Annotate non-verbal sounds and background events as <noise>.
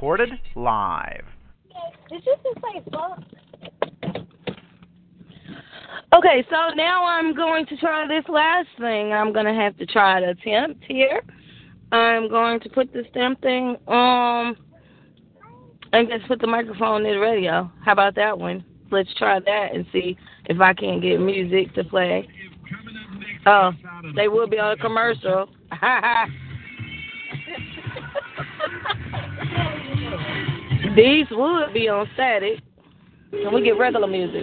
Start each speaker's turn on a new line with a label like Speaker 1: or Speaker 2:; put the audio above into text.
Speaker 1: Recorded live.
Speaker 2: Okay, so now I'm going to try this last thing. I'm going to have to try to attempt here. I'm going to put this damn thing um and just put the microphone in the radio. How about that one? Let's try that and see if I can get music to play. Oh, they will be on a commercial. <laughs> These would be on static. Can we get regular music?